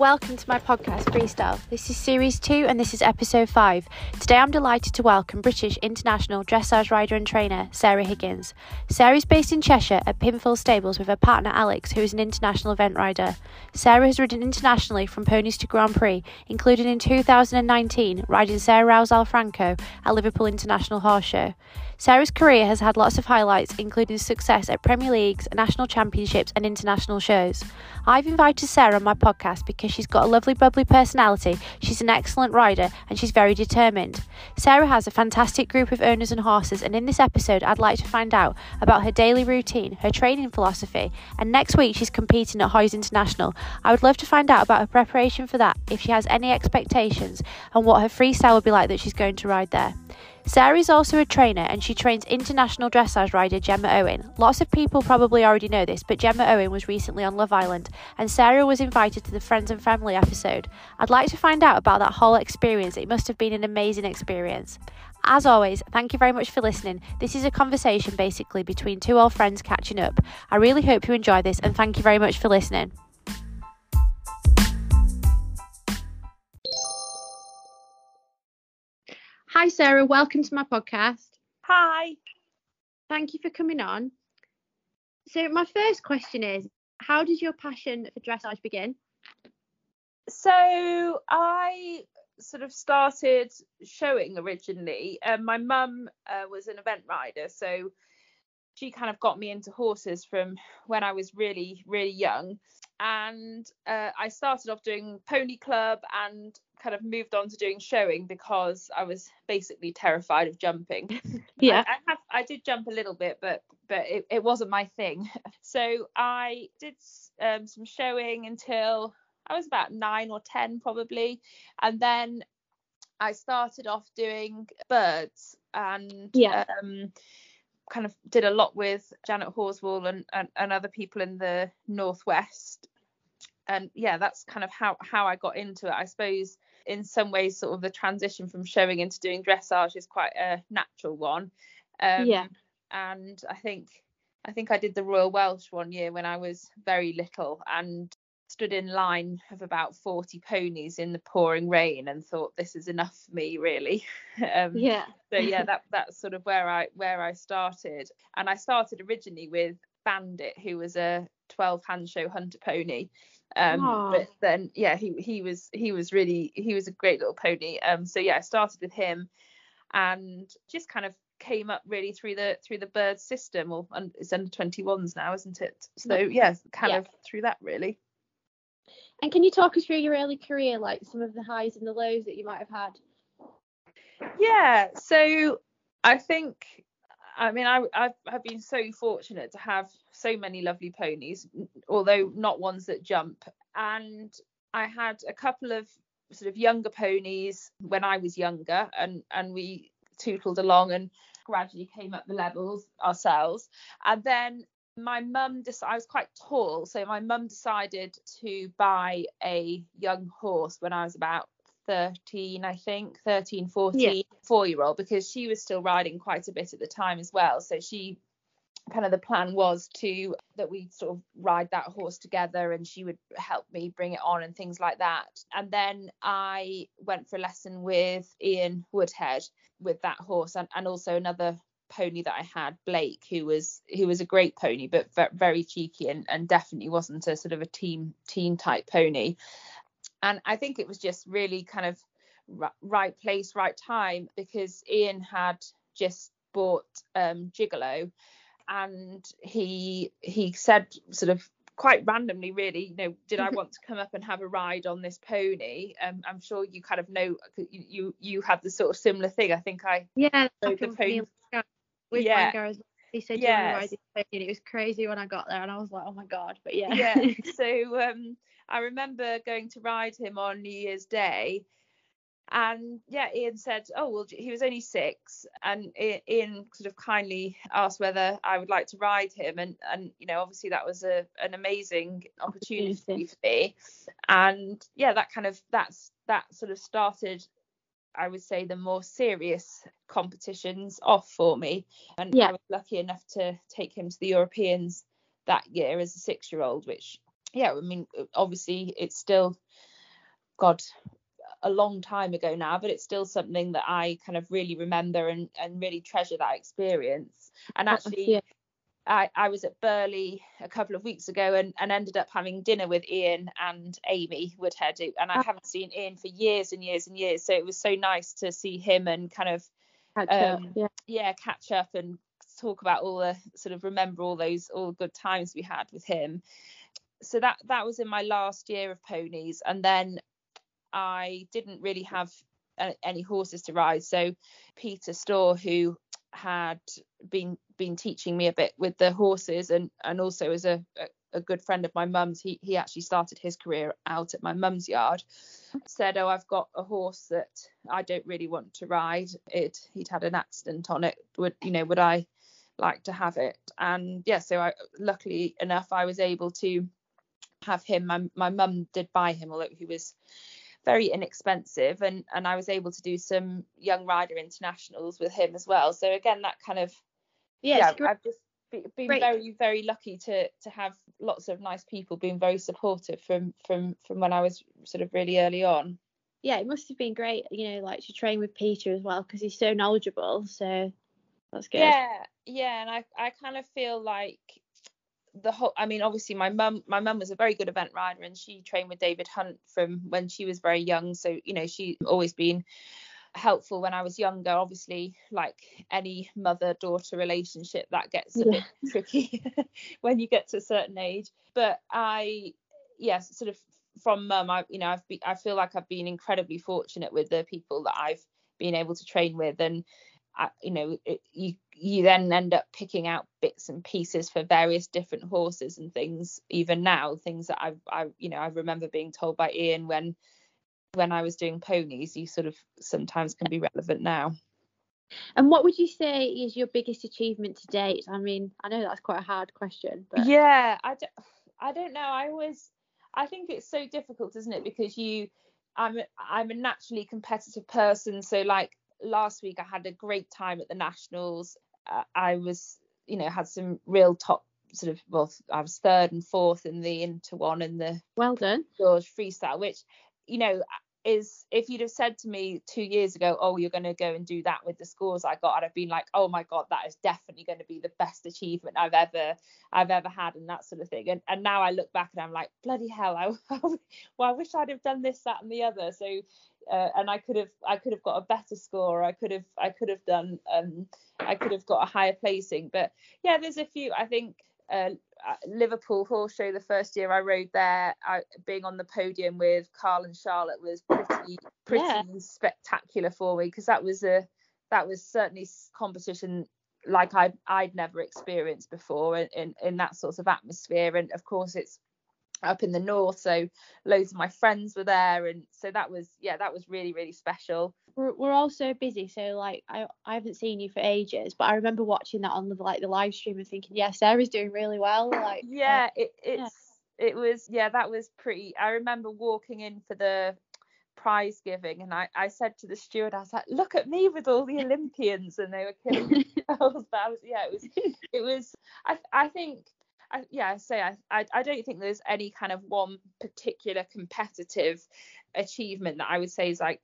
Welcome to my podcast, Freestyle. This is series two and this is episode five. Today I'm delighted to welcome British international dressage rider and trainer Sarah Higgins. Sarah is based in Cheshire at Pinfold Stables with her partner Alex, who is an international event rider. Sarah has ridden internationally from ponies to Grand Prix, including in 2019 riding Sarah Rao's Al Franco at Liverpool International Horse Show. Sarah's career has had lots of highlights, including success at Premier Leagues, national championships, and international shows. I've invited Sarah on my podcast because she's got a lovely, bubbly personality, she's an excellent rider, and she's very determined. Sarah has a fantastic group of owners and horses, and in this episode, I'd like to find out about her daily routine, her training philosophy, and next week she's competing at Hoys International. I would love to find out about her preparation for that, if she has any expectations, and what her freestyle will be like that she's going to ride there. Sarah is also a trainer and she trains international dressage rider Gemma Owen. Lots of people probably already know this, but Gemma Owen was recently on Love Island and Sarah was invited to the Friends and Family episode. I'd like to find out about that whole experience. It must have been an amazing experience. As always, thank you very much for listening. This is a conversation basically between two old friends catching up. I really hope you enjoy this and thank you very much for listening. Hi, Sarah. Welcome to my podcast. Hi. Thank you for coming on. So, my first question is How did your passion for dressage begin? So, I sort of started showing originally. Um, my mum uh, was an event rider, so she kind of got me into horses from when I was really, really young. And uh, I started off doing pony club and kind of moved on to doing showing because I was basically terrified of jumping. Yeah. I, I, have I did jump a little bit, but but it, it wasn't my thing. So I did um, some showing until I was about nine or ten probably, and then I started off doing BYRDS and Yeah. um, kind of did a lot with Janet Horswall and, and, and other people in the northwest. And yeah, that's kind of how how I got into it. I suppose in some ways, sort of the transition from showing into doing dressage is quite a natural one. Um, Yeah. And I think I think I did the Royal Welsh one year when I was very little and stood in line of about 40 ponies in the pouring rain and thought this is enough for me really. um, Yeah. so yeah that that's sort of where i where i started and i started originally with bandit who was a 12 hand show hunter pony um Aw. but then yeah he he was he was really he was a great little pony um so yeah i started with him and just kind of came up really through the through the BYRDS system or it's under 21s now isn't it so yeah kind Yeah. of through that really And can you talk us through your early career, like some of the highs and the lows that you might have had? Yeah, so I think I mean I I've, I've been so fortunate to have so many lovely ponies, although not ones that jump. And I had a couple of sort of younger ponies when I was younger, and and we tootled along and gradually came up the levels ourselves. And then my mum just I was quite tall, so my mum decided to buy a young horse when I was about 13 i think 13 14 four year old because she was still riding quite a bit at the time as well. So she kind of the plan was to that we sort of ride that horse together and she would help me bring it on and things like that. And then i went for a lesson with ian woodhead with that horse and, and also another pony that i had blake who was who was a great pony but very cheeky and, and definitely wasn't a sort of a team team type pony and I think it was just really kind of ri- right place, right time because Ian had just bought um, Gigolo, and he he said sort of quite randomly, really, you know, did I want to come up and have a ride on this pony? Um, I'm sure you kind of know you you, you had the sort of similar thing. I think I Yeah, the with Yeah. He said, "Do you want to Yes. ride this pony?" And it was crazy when I got there, and I was like, "Oh my god!" But yeah, yeah so um i remember going to ride him on new year's day and yeah ian said oh well he was only six and ian sort of kindly asked whether i would like to ride him and and you know obviously that was a an amazing opportunity Opportunity. for me and yeah that kind of that's that sort of started I would say the more serious competitions off for me. And Yeah. I was lucky enough to take him to the Europeans that year as a six year old, which, yeah, I mean, obviously it's still God, a long time ago now, but it's still something that I kind of really remember and, and really treasure that experience. And actually, yeah. I, I was at Burghley a couple of weeks ago and, and ended up having dinner with Ian and Amy Woodhead, and I oh. haven't seen Ian for years and years and years. So it was so nice to see him and kind of catch um, up, yeah. yeah, catch up and talk about all the sort of remember all those all the good times we had with him. So that that was in my last year of ponies, and then I didn't really have any horses to ride. So Peter Storr, who had been been teaching me a bit with the horses and and also as a, a, a good friend of my mum's he he actually started his career out at my mum's yard said oh i've got a horse that i don't really want to ride. It he'd had an accident on it. Would you know would i like to have it? And yeah so i luckily enough i was able to have him my, my mum did buy him although he was very inexpensive and and I was able to do some young rider internationals with him as well. So again that kind of yeah, yeah I've just been great. very very lucky to to have lots of nice people being very supportive from from from when I was sort of really early on. Yeah it must have been great you know like to train with Peter as well because he's so knowledgeable so that's good. Yeah yeah and I I kind of feel like the whole i mean obviously my mum my mum was a very good event rider and she trained with david hunt from when she was very young. So you know she always been helpful when i was younger. Obviously like any mother daughter relationship that gets a yeah. bit tricky when you get to a certain age. But i yes yeah, sort of from mum i you know i've be, i feel like i've been incredibly fortunate with the people that i've been able to train with. And you know it, you you then end up picking out bits and pieces for various different horses and things even now things that I've I you know I remember being told by Ian when when I was doing ponies you sort of sometimes can be relevant now. And what would you say is your biggest achievement to date? I mean I know that's quite a hard question but yeah I don't, I don't know. I was I think it's so difficult isn't it? Because you I'm I'm a naturally competitive person so like last week I had a great time at the Nationals. Uh, I was, you know, had some real top sort of well, I was third and fourth in the Inter one and the well done George freestyle, which you know is if you'd have said to me two years ago, oh, you're going to go and do that with the scores I got, I'd have been like, oh my god, that is definitely going to be the best achievement I've ever I've ever had, and that sort of thing. And and now I look back and I'm like, bloody hell, I, well, I wish I'd have done this, that, and the other. So uh, and I could have I could have got a better score. I could have I could have done um I could have got a higher placing. But yeah, there's a few. I think uh, uh, Liverpool Horse Show the first year I rode there, I, being on the podium with Carl and Charlotte was pretty pretty yeah. spectacular for me because that was a that was certainly competition like I I'd never experienced before in, in in that sort of atmosphere and of course it's up in the north so loads of my friends were there and so that was yeah that was really really special we're, we're all so busy so like I, I haven't seen you for ages but i remember watching that on the like the live stream and thinking yeah sarah's doing really well like yeah uh, it, it's yeah. it was yeah that was pretty i remember walking in for the prize giving and I, I said to the steward I was like look at me with all the Olympians and they were killing themselves but I was yeah it was it was I I think I, yeah, I say I, I, I don't think there's any kind of one particular competitive achievement that I would say is like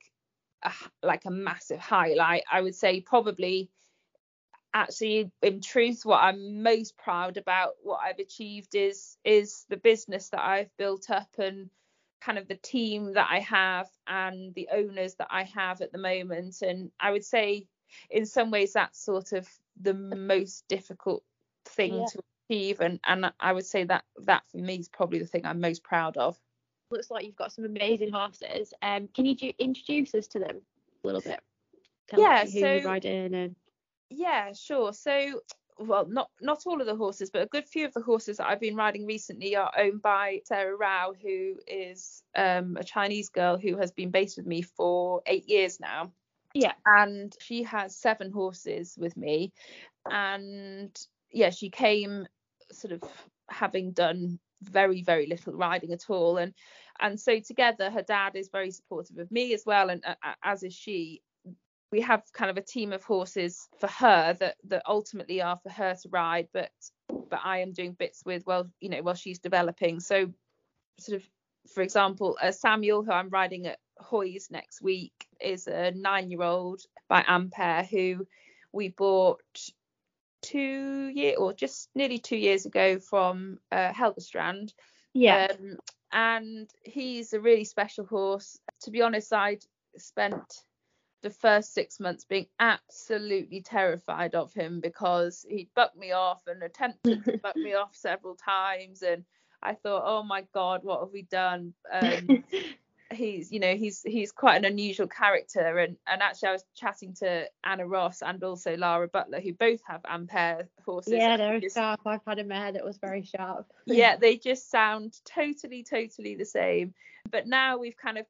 a, like a massive highlight. I would say probably actually in truth what I'm most proud about what I've achieved is is the business that I've built up and kind of the team that I have and the owners that I have at the moment and I would say in some ways that's sort of the most difficult thing yeah. to achieve and and I would say that that for me is probably the thing I'm most proud of. Looks like you've got some amazing horses. Um, can you do, introduce us to them a little bit? Tell yeah, who so you ride in and yeah, sure. So well, not not all of the horses, but a good few of the horses that I've been riding recently are owned by Sarah Rao, who is um, a Chinese girl who has been based with me for eight years now. Yeah. And she has seven horses with me. And yeah, she came sort of having done very very little riding at all. And and so together her dad is very supportive of me as well. And uh, uh, as is she we have kind of a team of horses for her that that ultimately are for her to ride. But but I am doing bits with well you know while she's developing. So sort of for example, uh, Samuel, who I'm riding at Hoys next week, is a nine-year-old by Ampere who we bought two year or just nearly two years ago from uh, Helgestrand. Yeah. Um, and he's a really special horse. To be honest, I'd spent the first six months being absolutely terrified of him because he'd bucked me off and attempted to buck me off several times and I thought, oh my god, what have we done? Um, he's you know he's he's quite an unusual character and and actually I was chatting to Anna Ross and also Lara Butler who both have Ampere horses. Yeah, they're just, sharp. I've had a mare that was very sharp. yeah, they just sound totally totally the same. But now we've kind of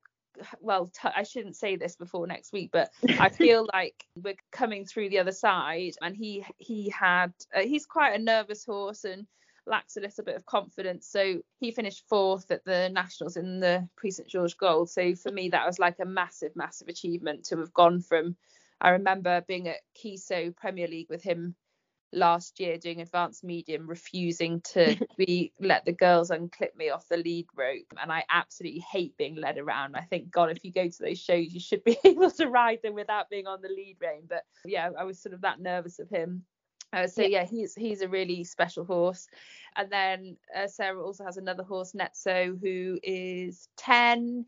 well t- I shouldn't say this before next week but I feel like we're coming through the other side and he he had uh, he's quite a nervous horse and lacks a little bit of confidence. So he finished fourth at the Nationals in the Prix St George Gold. So for me, that was like a massive, massive achievement to have gone from. I remember being at Keysoe Premier League with him last year doing advanced medium refusing to be let the girls unclip me off the lead rope and i absolutely hate being led around i think god if you go to those shows you should be able to ride them without being on the lead rein but yeah i was sort of that nervous of him uh, so yeah. yeah. he's he's a really special horse. And then uh, Sarah also has another horse, Netso, who is 10,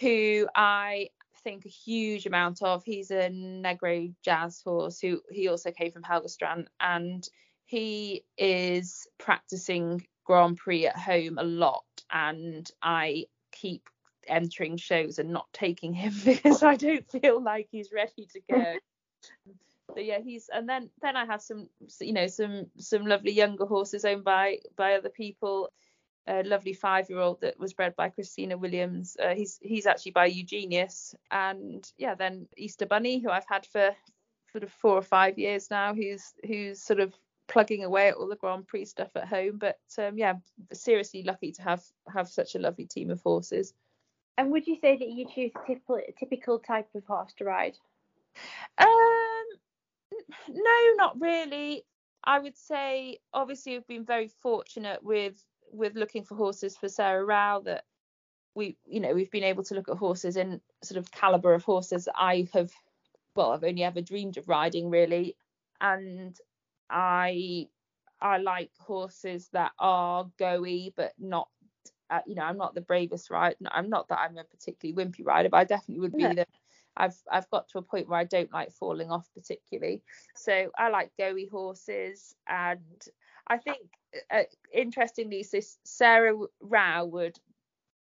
who I think a huge amount of. He's a Negro jazz horse who he also came from Helgestrand and he is practicing Grand Prix at home a lot and I keep entering shows and not taking him because I don't feel like he's ready to go. but yeah he's and then then i have some you know some some lovely younger horses owned by by other people. A lovely five year old that was bred by christina williams. Uh, he's he's actually by eugenius. And yeah then easter bunny who i've had for sort of four or five years now who's who's sort of plugging away at all the grand prix stuff at home. But um, yeah seriously lucky to have have such a lovely team of horses. And would you say that you choose a typical typical type of horse to ride? Um no, not really. I would say obviously we've been very fortunate with with looking for horses for Sarah Rao that we you know we've been able to look at horses in sort of caliber of horses I have well I've only ever dreamed of riding really and I I like horses that are goey but not uh, you know I'm not the bravest rider I'm not that I'm a particularly wimpy rider but I definitely would be yeah. the I've I've got to a point where I don't like falling off particularly. So I like goey horses, and I think uh, interestingly, so Sarah Rao would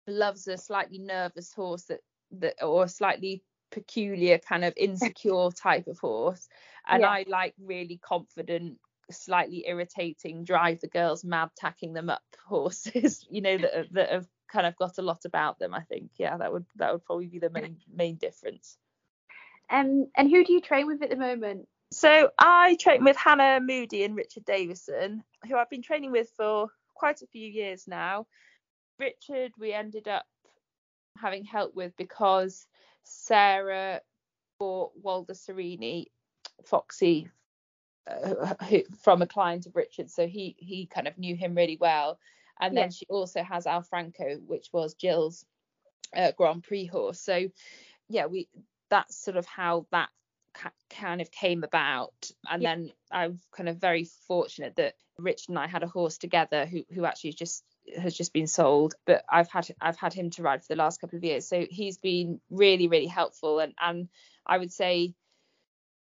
loves a slightly nervous horse that that or a slightly peculiar kind of insecure type of horse, and yeah. I like really confident slightly irritating drive the girls mad tacking them up horses you know that, that have kind of got a lot about them. I think yeah, that would that would probably be the main main difference. Um, and who do you train with at the moment? So I train with Hannah Moody and Richard Davison, who I've been training with for quite a few years now. Richard, we ended up having help with because Sarah bought Walder Serini, Foxy, uh, who, from a client of Richard, so he he kind of knew him really well. And yeah. then she also has Al Franco, which was Jill's uh, Grand Prix horse. So yeah, we that's sort of how that ca- kind of came about. And yeah. then I'm kind of very fortunate that Rich and I had a horse together who who actually just has just been sold but I've had I've had him to ride for the last couple of years so he's been really really helpful and and I would say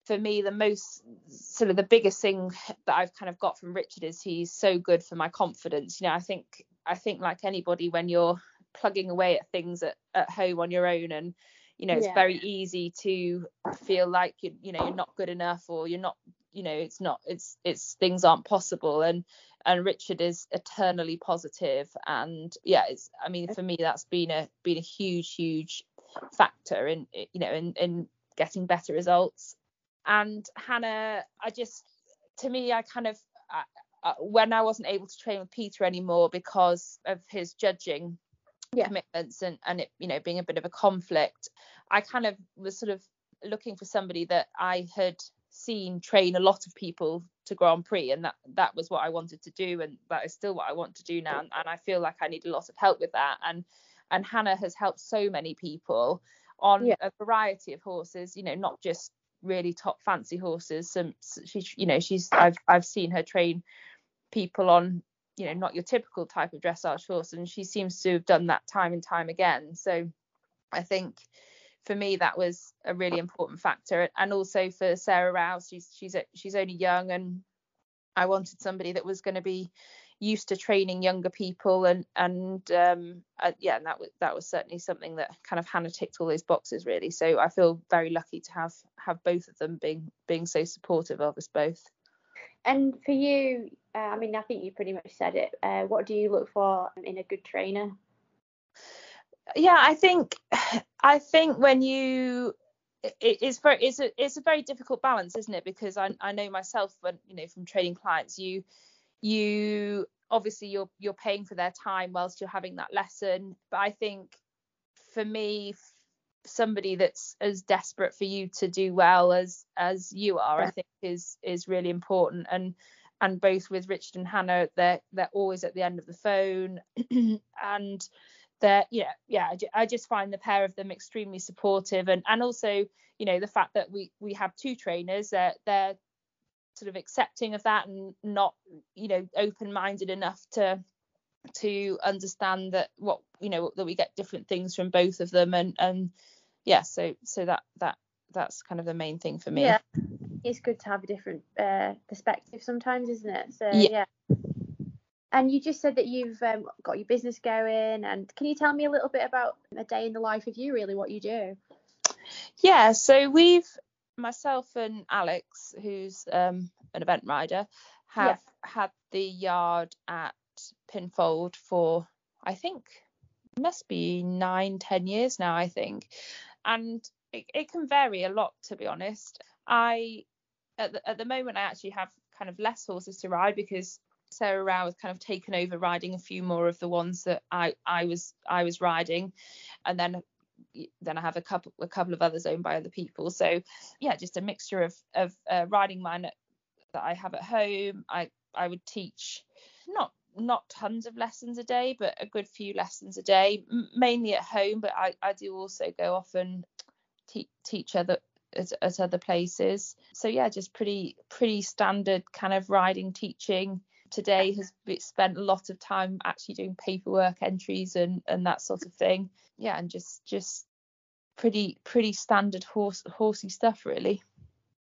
for me the most sort of the biggest thing that I've kind of got from Richard is he's so good for my confidence. You know, I think I think like anybody when you're plugging away at things at, at home on your own and you know it's yeah. very easy to feel like you, you know you're not good enough or you're not you know it's not it's it's things aren't possible and and Richard is eternally positive and yeah it's I mean for me that's been a been a huge huge factor in you know in in getting better results and Hannah, I just, to me, I kind of, uh, when I wasn't able to train with Peter anymore because of his judging yeah. commitments and, and it, you know, being a bit of a conflict, I kind of was sort of looking for somebody that I had seen train a lot of people to Grand Prix, and that that was what I wanted to do, and that is still what I want to do now. And, and I feel like I need a lot of help with that. And and Hannah has helped so many people on Yeah. a variety of horses. You know, not just really top fancy horses. Some she, you know, she's I've I've seen her train people on you know not your typical type of dressage horse, and she seems to have done that time and time again. So I think for me that was a really important factor and also for Sarah Rao's she's she's she's only young and I wanted somebody that was going to be used to training younger people and and um uh, yeah and that was that was certainly something that kind of Hannah ticked all those boxes really so I feel very lucky to have have both of them being being so supportive of us both And for you, uh, I mean, I think you pretty much said it. Uh, what do you look for in a good trainer? yeah i think i think when you it's very it's a it's a very difficult balance isn't it because i i know myself when you know from training clients you you obviously you're you're paying for their time whilst you're having that lesson. But i think for me somebody that's as desperate for you to do well as as you are i think is is really important. And and both with richard and hannah they're they're always at the end of the phone. And they're yeah yeah I, I just find the pair of them extremely supportive. And and also you know the fact that we we have two trainers they're they're sort of accepting of that and not you know open minded enough to to understand that what you know that we get different things from both of them and and yeah so so that that that's kind of the main thing for me Yeah, it's good to have a different uh, perspective sometimes, isn't it? So Yeah. yeah. And you just said that you've um, got your business going, and can you tell me a little bit about a day in the life of you, really, what you do? Yeah, so we've myself and Alex, who's um, an event rider, have had the yard at Pinfold for I think must be nine, ten years now, I think, and it, it can vary a lot to be honest. I at the, at the moment I actually have kind of less horses to ride because Sarah Rao has kind of taken over riding a few more of the ones that I I was I was riding, and then then I have a couple a couple of others owned by other people. So yeah, just a mixture of of uh, riding mine at, that I have at home. I I would teach not not tons of lessons a day, but a good few lessons a day, m- mainly at home. But I I do also go off and te- teach other at, at other places. So yeah, just pretty pretty standard kind of riding teaching. Today has spent a lot of time actually doing paperwork entries and and that sort of thing. Yeah, and just just pretty pretty standard horse horsey stuff really.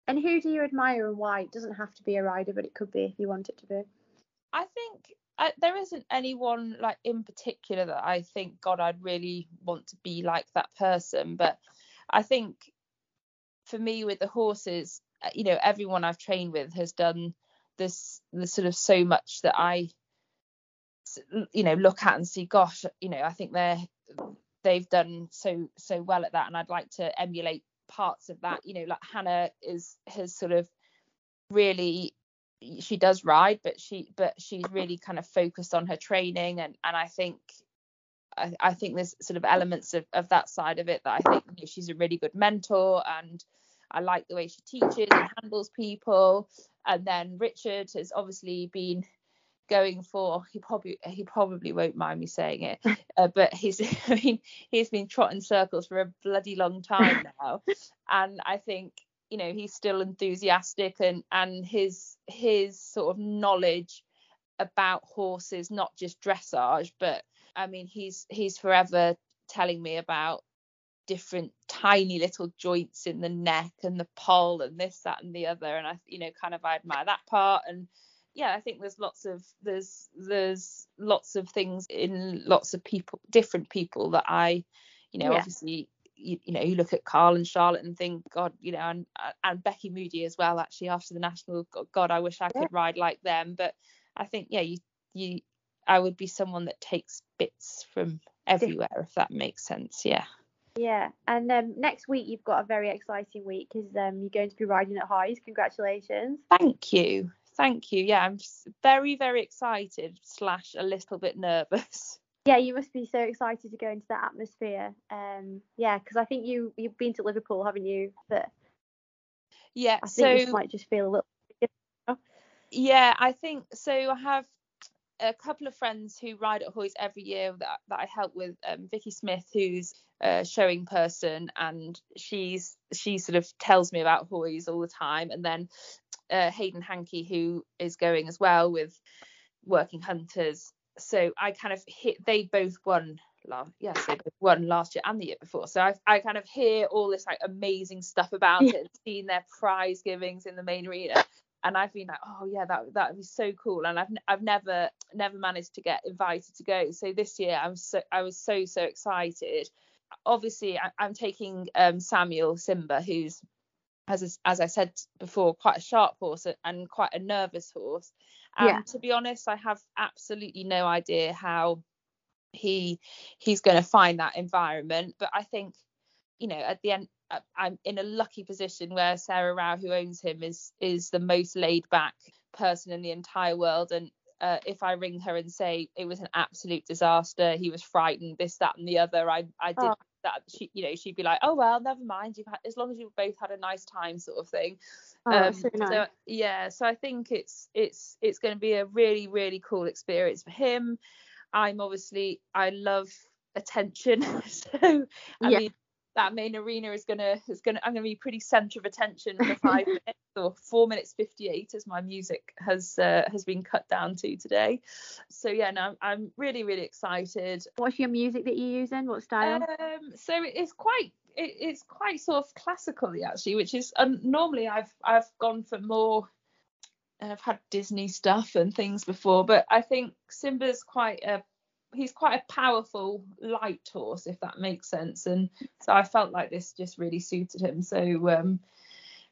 And who do you admire and why? It doesn't have to be a rider, but it could be if you want it to be. I think I, there isn't anyone like in particular that I think God I'd really want to be like that person, but I think for me with the horses, uh, you know, everyone I've trained with has done this the sort of so much that I you know look at and see gosh you know I think they're they've done so so well at that and I'd like to emulate parts of that. You know like Hannah is has sort of really she does ride but she but she's really kind of focused on her training and and I think I, I think there's sort of elements of, of that side of it that I think you know, she's a really good mentor and I like the way she teaches and handles people. And then Richard has obviously been going for he probably he probably won't mind me saying it uh, but he's I mean he's been trotting circles for a bloody long time now. And I think you know he's still enthusiastic and and his his sort of knowledge about horses not just dressage but I mean he's he's forever telling me about different tiny little joints in the neck and the poll and this that and the other. And I you know kind of I admire that part. And yeah I think there's lots of there's there's lots of things in lots of people different people that I you know Yeah. obviously you, you know you look at Carl and Charlotte and think God you know and and Becky Moody as well actually after the national God I wish I could ride like them. But I think yeah you you I would be someone that takes bits from everywhere if that makes sense. Yeah Yeah, and um, next week you've got a very exciting week because um, you're going to be riding at Hoys. Congratulations. Thank you. Thank you. Yeah, I'm very, very excited, slash a little bit nervous. Yeah, you must be so excited to go into that atmosphere. Um, yeah, because I think you you've been to Liverpool, haven't you? But Yeah, I think so might just feel a little. yeah, I think so. I have a couple of friends who ride at Hoys every year that, that I help with. Um, Vicky Smith, who's a showing person, and she's she sort of tells me about Hoys all the time. And then uh, Hayden Hankey, who is going as well with Working Hunters. So I kind of hit. They both won last yes they both won last year and the year before so I, I kind of hear all this like amazing stuff about yeah. it and seen their prize givings in the main arena and I've been like, oh yeah, that that would be so cool. And I've I've never never managed to get invited to go. So this year I was so I was so so excited. Obviously, I, am taking um, Samuel Simba, who's as as I said before, quite a sharp horse and quite a nervous horse. And yeah. to be honest, I have absolutely no idea how he he's going to find that environment. But I think, you know, at the end I'm in a lucky position where Sarah Rao, who owns him, is is the most laid back person in the entire world. And uh, if I ring her and say it was an absolute disaster, he was frightened, this, that, and the other, I I did oh. that. She, you know, she'd be like, oh well, never mind. You've had, as long as you've both had a nice time, sort of thing. Oh, um, so, nice. so yeah, so I think it's it's it's going to be a really really cool experience for him. I'm obviously I love attention, so I yeah. mean that main arena is gonna is gonna I'm gonna be pretty centre of attention for five minutes or four minutes fifty eight as my music has uh, has been cut down to today. So yeah, no, I'm really really excited. What's your music that you're using? What style? Um, so it's quite it, it's quite sort of classically actually, which is um, normally I've I've gone for more. I've had Disney stuff and things before, but I think Simba's quite a he's quite a powerful light horse if that makes sense. And so i felt like this just really suited him. So um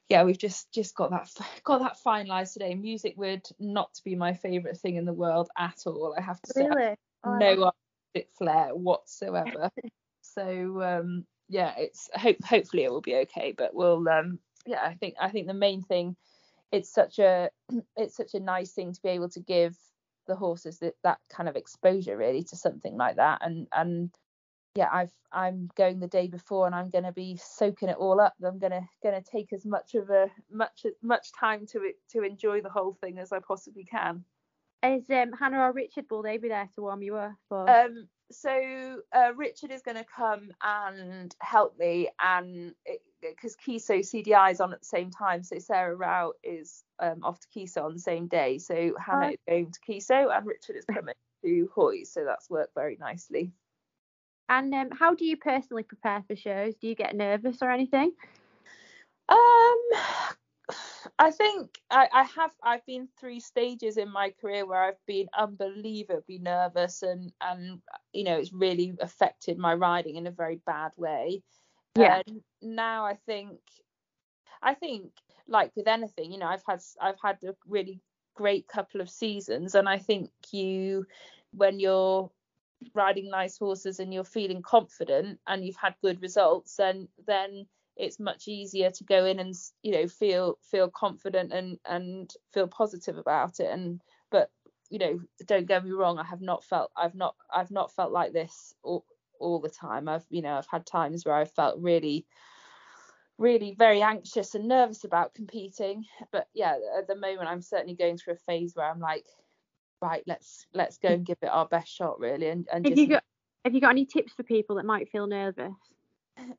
yeah we've just just got that got that finalized today. Music would not be my favorite thing in the world at all i have to say. Really? oh, no artistic flair whatsoever. So um yeah it's hope hopefully it will be okay but we'll um yeah i think i think the main thing it's such a it's such a nice thing to be able to give the horses that, that kind of exposure really to something like that. And and yeah i've i'm going the day before and i'm going to be soaking it all up. I'm going to going to take as much of a much much time to it to enjoy the whole thing as i possibly can. Is um hannah or richard will they be there to warm you up or? um so uh, richard is going to come and help me and because Keysoe CDI is on at the same time so sarah rao is um, off to Keysoe on the same day. So Hannah is going to Keysoe and Richard is coming to Hoy. So that's worked very nicely. And um, how do you personally prepare for shows? Do you get nervous or anything? Um, I think I, I have. I've been through stages in my career where I've been unbelievably nervous, and and you know it's really affected my riding in a very bad way. Yeah. And now I think, I think like with anything, you know, I've had I've had a really great couple of seasons, and I think you, when you're riding nice horses and you're feeling confident and you've had good results, then then it's much easier to go in and you know feel feel confident and and feel positive about it. And but you know, don't get me wrong, I have not felt I've not I've not felt like this all all the time. I've you know I've had times where I've felt really really very anxious and nervous about competing. But yeah at the moment i'm certainly going through a phase where i'm like right let's let's go and give it our best shot really and, and have just... you got have you got any tips for people that might feel nervous?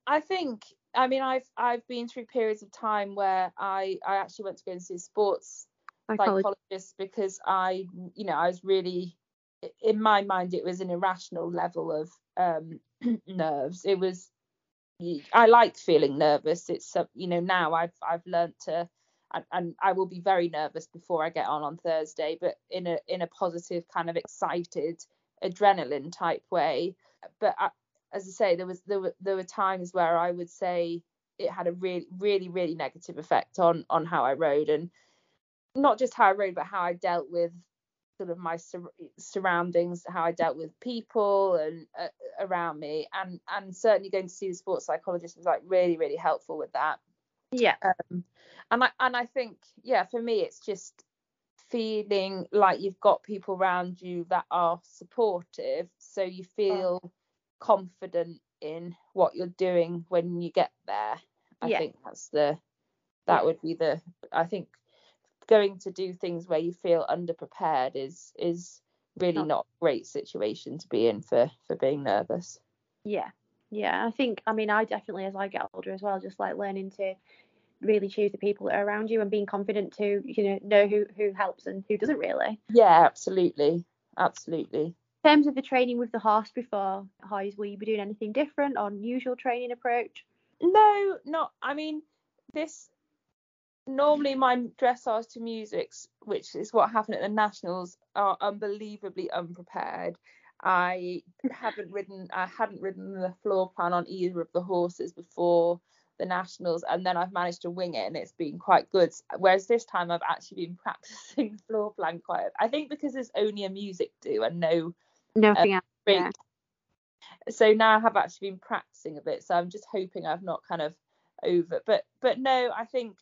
I think i mean i've i've been through periods of time where i i actually went to go and see a sports psychologist because i you know i was really in my mind it was an irrational level of um nerves it was I like feeling nervous. It's uh, you know now I've I've learned to and, and, I will be very nervous before I get on on Thursday, but in a in a positive kind of excited adrenaline type way. But I, as I say, there was there were there were times where I would say it had a really really really negative effect on on how I rode and not just how I rode, but how I dealt with sort of my sur- surroundings, how I dealt with people and uh, around me, and and certainly going to see the sports psychologist was like really really helpful with that. Yeah. Um, and I and I think yeah, for me it's just feeling like you've got people around you that are supportive, so you feel oh. confident in what you're doing when you get there. I yeah. think that's the that would be the I think going to do things where you feel underprepared is is really Not- a great situation to be in for for being nervous. Yeah, yeah. I think, I mean, I definitely, as I get older as well, just like learning to really choose the people that are around you and being confident to, you know, know who who helps and who doesn't really. Yeah, absolutely, absolutely. In terms of the training with the horse before Hoys, will you be doing anything different or usual training approach? No, not. I mean, this normally my dressage to musics, which is what happened at the nationals, are unbelievably unprepared. I haven't ridden. I hadn't ridden the floor plan on either of the horses before the nationals, and then I've managed to wing it, and it's been quite good. Whereas this time I've actually been practicing the floor plan quite. I think because there's only a music do and no Nothing uh, else. So now I have actually been practicing a bit. So I'm just hoping I've not kind of over. But but no, I think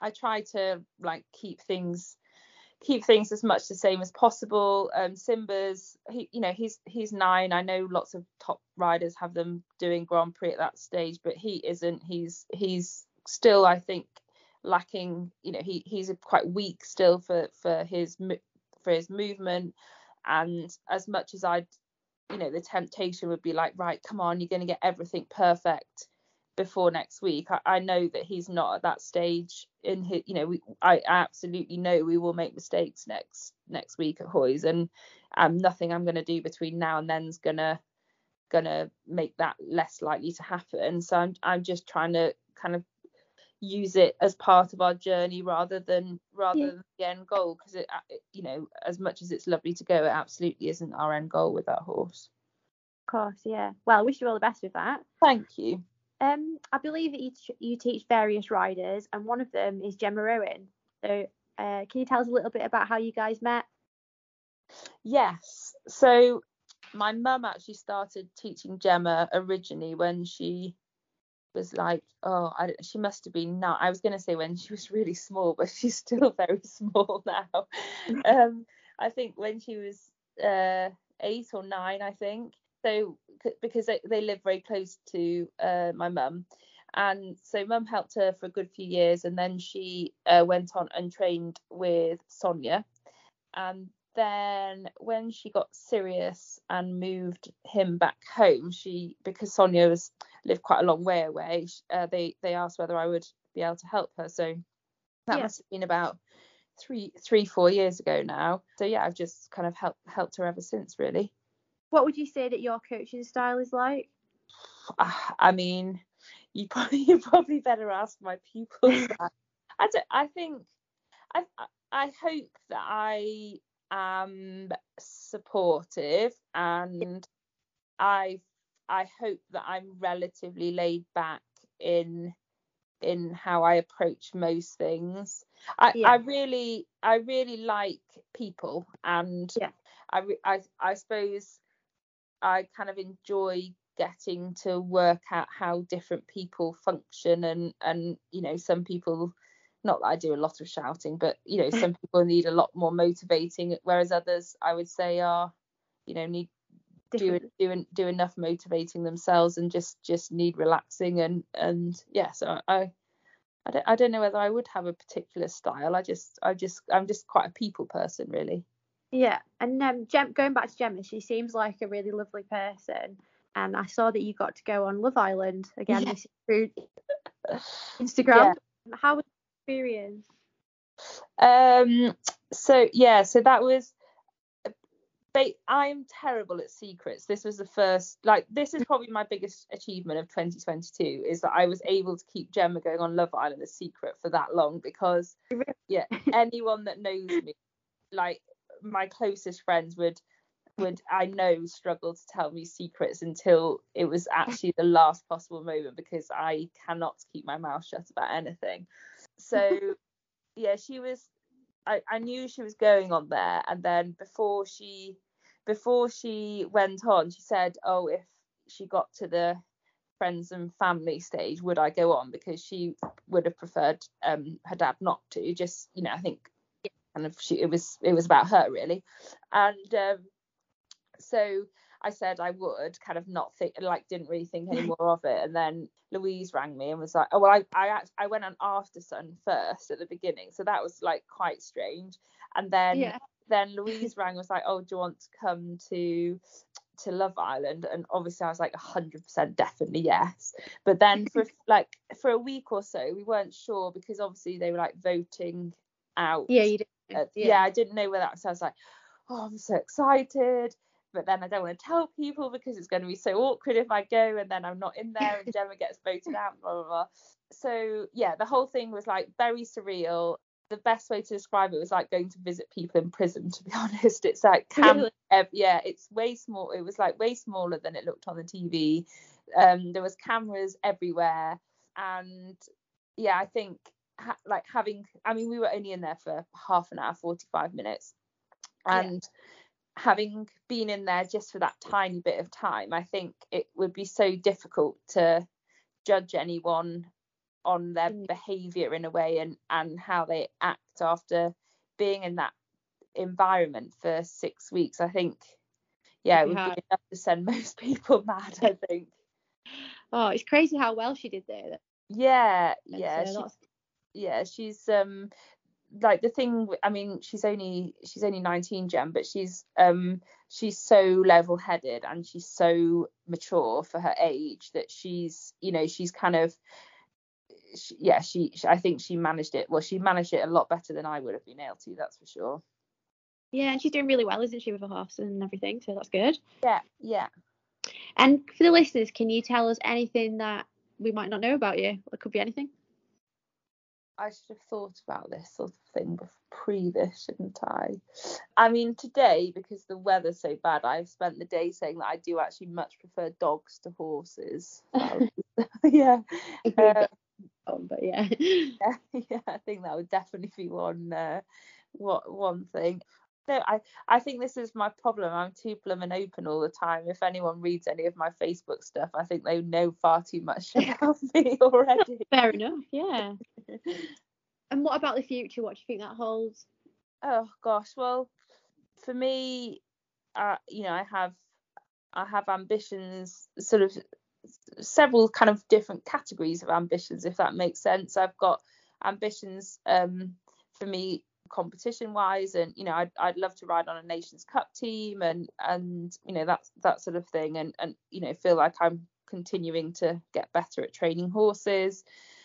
I try to like keep things keep things as much the same as possible. Um Simba's he you know he's he's nine. I know lots of top riders have them doing Grand Prix at that stage, but he isn't. He's he's still I think lacking. You know he he's quite weak still for for his for his movement. And as much as I'd you know the temptation would be like right come on you're going to get everything perfect before next week I, I know that he's not at that stage in his you know we, I absolutely know we will make mistakes next next week at Hoys and um nothing I'm going to do between now and then's gonna gonna make that less likely to happen so I'm I'm just trying to kind of use it as part of our journey rather than rather Yeah. than the end goal because it, uh, it you know as much as it's lovely to go it absolutely isn't our end goal with that horse Of course, yeah. Well, wish you all the best with that. thank you Um, I believe that you, t- you teach various riders, and one of them is Gemma Owen. So, uh, can you tell us a little bit about how you guys met? Yes. So my mum actually started teaching Gemma originally when she was like, oh, I, she must have been nine. I was going to say when she was really small, but she's still very small now. um, I think when she was uh, eight or nine, I think. So because they, they live very close to uh, my mum. And so mum helped her for a good few years, and then she uh, went on and trained with Sonia. And then when she got serious and moved him back home, she because Sonia was lived quite a long way away, uh, they they asked whether I would be able to help her. So that Yeah. must have been about three three four years ago now. So yeah, I've just kind of helped helped her ever since really. What would you say that your coaching style is like? Ah, I mean, you probably you probably better ask my pupils that. I don't, I think I I- I hope that I am supportive and I I hope that I'm relatively laid back in in how I approach most things. I, Yeah. I really I really like people and Yeah. I, I I suppose I kind of enjoy getting to work out how different people function and and you know some people not that I do a lot of shouting but you know some people need a lot more motivating whereas others I would say are you know need do do do enough motivating themselves and just just need relaxing and and yeah so I I don't I don't know whether I would have a particular style. I just I just I'm just quite a people person really Yeah, and um, Gem- going back to Gemma, she seems like a really lovely person. And I saw that you got to go on Love Island again. Yeah. Through Instagram. How was the experience? Um. So yeah. So that was. I'm terrible at secrets. This was the first. Like this is probably my biggest achievement of 2022 is that I was able to keep Gemma going on Love Island a secret for that long because yeah, anyone that knows me, like my closest friends would would I know struggle to tell me secrets until it was actually the last possible moment because I cannot keep my mouth shut about anything. So yeah, she was I, I knew she was going on there and then before she before she went on she said, Oh, if she got to the friends and family stage, would I go on? Because she would have preferred um her dad not to, just you know, I think kind of she it was it was about her really. And um so I said I would kind of not think like didn't really think any more of it and then Louise rang me and was like oh well I I I went on Aftersun first at the beginning so that was like quite strange and then Yeah. then Louise rang was like, "Oh, do you want to come to to Love Island?" And obviously, I was like, "100 percent, definitely yes." But then for like for a week or so, we weren't sure because obviously they were like voting out. Yeah, you did. Uh, yeah. yeah. I didn't know where that was. So I was like, "Oh, I'm so excited." But then I don't want to tell people because it's going to be so awkward if I go and then I'm not in there and Gemma gets voted out, blah, blah, blah. So, yeah, the whole thing was like very surreal the best way to describe it was like going to visit people in prison to be honest it's like cam- really? yeah it's way small it was like way smaller than it looked on the tv um there was cameras everywhere and yeah i think ha- like having i mean we were only in there for half an hour 45 minutes. And yeah. having been in there just for that tiny bit of time i think it would be so difficult to judge anyone on their mm. behavior in a way and and how they act after being in that environment for six weeks. I think yeah it would be enough to send most people mad i think. Oh it's crazy how well she did there. Yeah yeah she, yeah she's um like the thing i mean she's only she's only 19 gem but she's um she's so level headed and she's so mature for her age that she's you know she's kind of she, yeah, she, she, I think she managed it. Well, she managed it a lot better than I would have been able to. That's for sure. Yeah, and she's doing really well, isn't she, with her horse and everything? So that's good. Yeah, yeah. And for the listeners, can you tell us anything that we might not know about you? It could be anything. I should have thought about this sort of thing pre this, shouldn't I? I mean, today, because the weather's so bad, I've spent the day saying that I do actually much prefer dogs to horses. yeah. Um, on, but yeah. yeah, yeah, I think that would definitely be one uh, what one thing. No, I, I think this is my problem. I'm too plum and open all the time. If anyone reads any of my Facebook stuff, I think they know far too much about me already. Fair enough, yeah. and what about the future? What do you think that holds? Oh gosh, well, for me, uh, you know, I have I have ambitions sort of several kind of different categories of ambitions, if that makes sense. I've got ambitions um, for me competition wise and you know I'd, I'd love to ride on a nations cup team and and you know that's that sort of thing and and you know feel like i'm continuing to get better at training horses.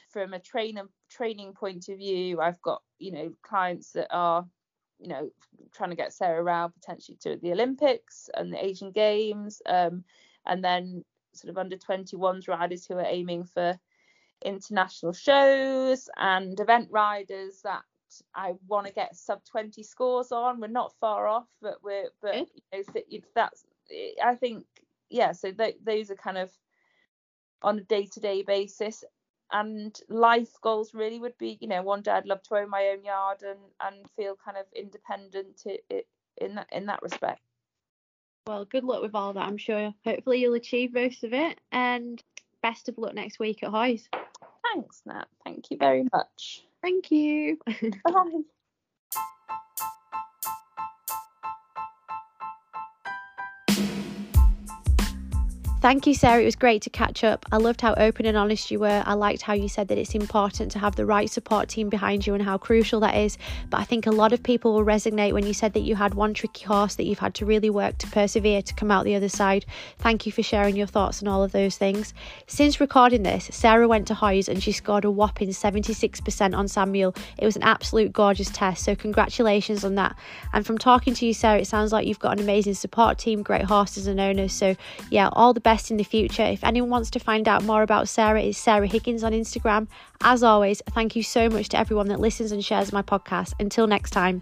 From a trainer training point of view i've got you know clients that are you know trying to get sarah rao potentially to the olympics and the asian games um, and then sort of under 21s riders who are aiming for international shows and event riders that I want to get sub 20 scores on. We're not far off, but we're but you know that's I think yeah. So th- those are kind of on a day to day basis. And life goals really would be, you know, one day I'd love to own my own yard and and feel kind of independent to, it, in that in that respect. Well, good luck with all that, I'm sure. Hopefully, you'll achieve most of it. And best of luck next week at Hoys. Thanks, Nat. Thank you very much. Thank you. Bye. Thank you, Sarah. It was great to catch up. I loved how open and honest you were. I liked how you said that it's important to have the right support team behind you and how crucial that is. But I think a lot of people will resonate when you said that you had one tricky horse that you've had to really work to persevere to come out the other side. Thank you for sharing your thoughts on all of those things. Since recording this, Sarah went to Hoys and she scored a whopping 76% on Samuel. It was an absolute gorgeous test, so congratulations on that. And from talking to you, Sarah, it sounds like you've got an amazing support team, great horses and owners. So, yeah, all the best best in the future. If anyone wants to find out more about Sarah, it's Sarah Higgins on Instagram. As always, thank you so much to everyone that listens and shares my podcast. Until next time.